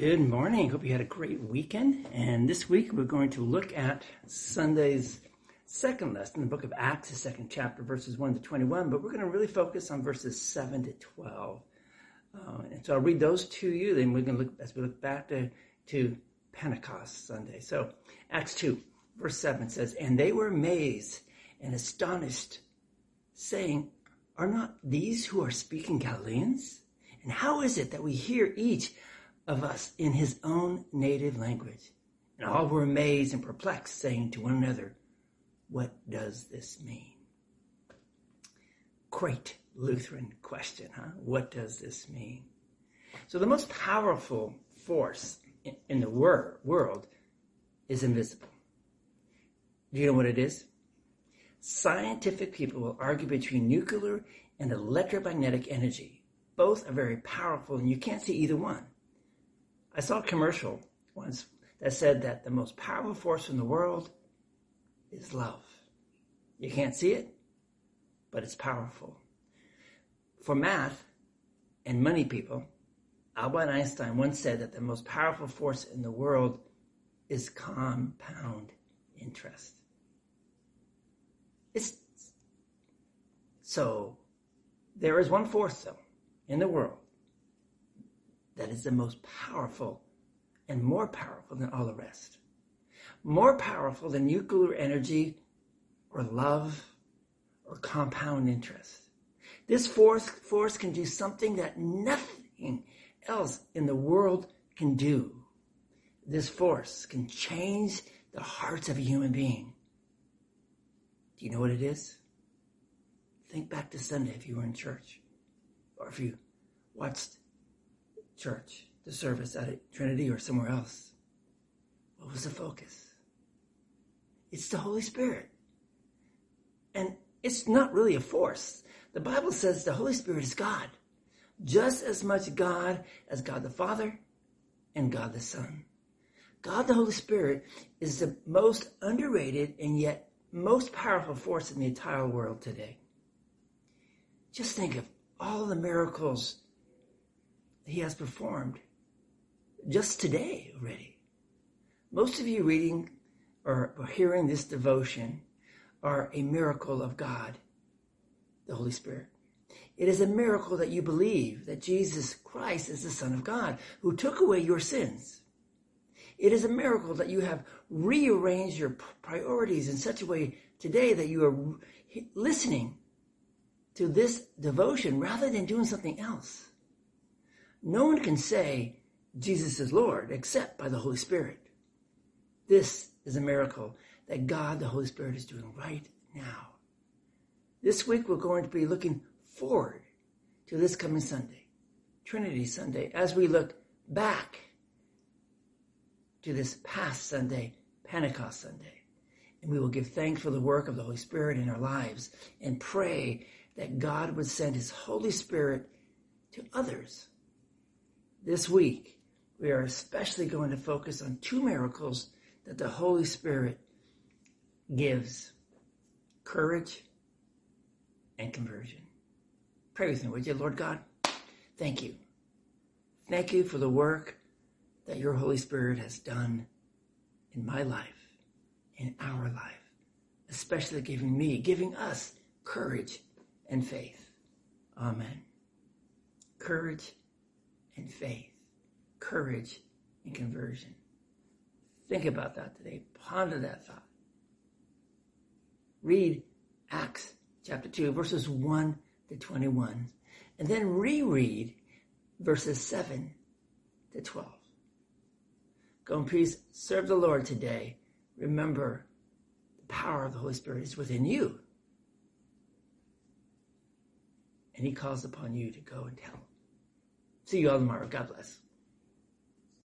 Good morning. Hope you had a great weekend. And this week we're going to look at Sunday's second lesson, the book of Acts, the second chapter, verses 1 to 21. But we're going to really focus on verses 7 to 12. Uh, and so I'll read those to you, then we're going to look, as we look back to, to Pentecost Sunday. So Acts 2, verse 7 says, And they were amazed and astonished, saying, Are not these who are speaking Galileans? And how is it that we hear each of us in his own native language. And all were amazed and perplexed, saying to one another, What does this mean? Great Lutheran question, huh? What does this mean? So, the most powerful force in the wor- world is invisible. Do you know what it is? Scientific people will argue between nuclear and electromagnetic energy. Both are very powerful, and you can't see either one. I saw a commercial once that said that the most powerful force in the world is love. You can't see it, but it's powerful. For math and money people, Albert Einstein once said that the most powerful force in the world is compound interest. It's so there is one force though in the world that is the most powerful and more powerful than all the rest. More powerful than nuclear energy or love or compound interest. This force, force can do something that nothing else in the world can do. This force can change the hearts of a human being. Do you know what it is? Think back to Sunday if you were in church or if you watched church, the service at Trinity or somewhere else? What was the focus? It's the Holy Spirit. And it's not really a force. The Bible says the Holy Spirit is God, just as much God as God the Father and God the Son. God the Holy Spirit is the most underrated and yet most powerful force in the entire world today. Just think of all the miracles he has performed just today already. Most of you reading or hearing this devotion are a miracle of God, the Holy Spirit. It is a miracle that you believe that Jesus Christ is the Son of God who took away your sins. It is a miracle that you have rearranged your priorities in such a way today that you are listening to this devotion rather than doing something else. No one can say Jesus is Lord except by the Holy Spirit. This is a miracle that God, the Holy Spirit, is doing right now. This week, we're going to be looking forward to this coming Sunday, Trinity Sunday, as we look back to this past Sunday, Pentecost Sunday. And we will give thanks for the work of the Holy Spirit in our lives and pray that God would send His Holy Spirit to others this week, we are especially going to focus on two miracles that the Holy Spirit gives courage and conversion. Pray with me, would you, Lord God? Thank you. Thank you for the work that your Holy Spirit has done in my life, in our life, especially giving me, giving us courage and faith. Amen. Courage and faith, courage and conversion. Think about that today. Ponder that thought. Read Acts chapter 2, verses 1 to 21, and then reread verses 7 to 12. Go and please serve the Lord today. Remember, the power of the Holy Spirit is within you. And he calls upon you to go and tell. See you all tomorrow. God bless.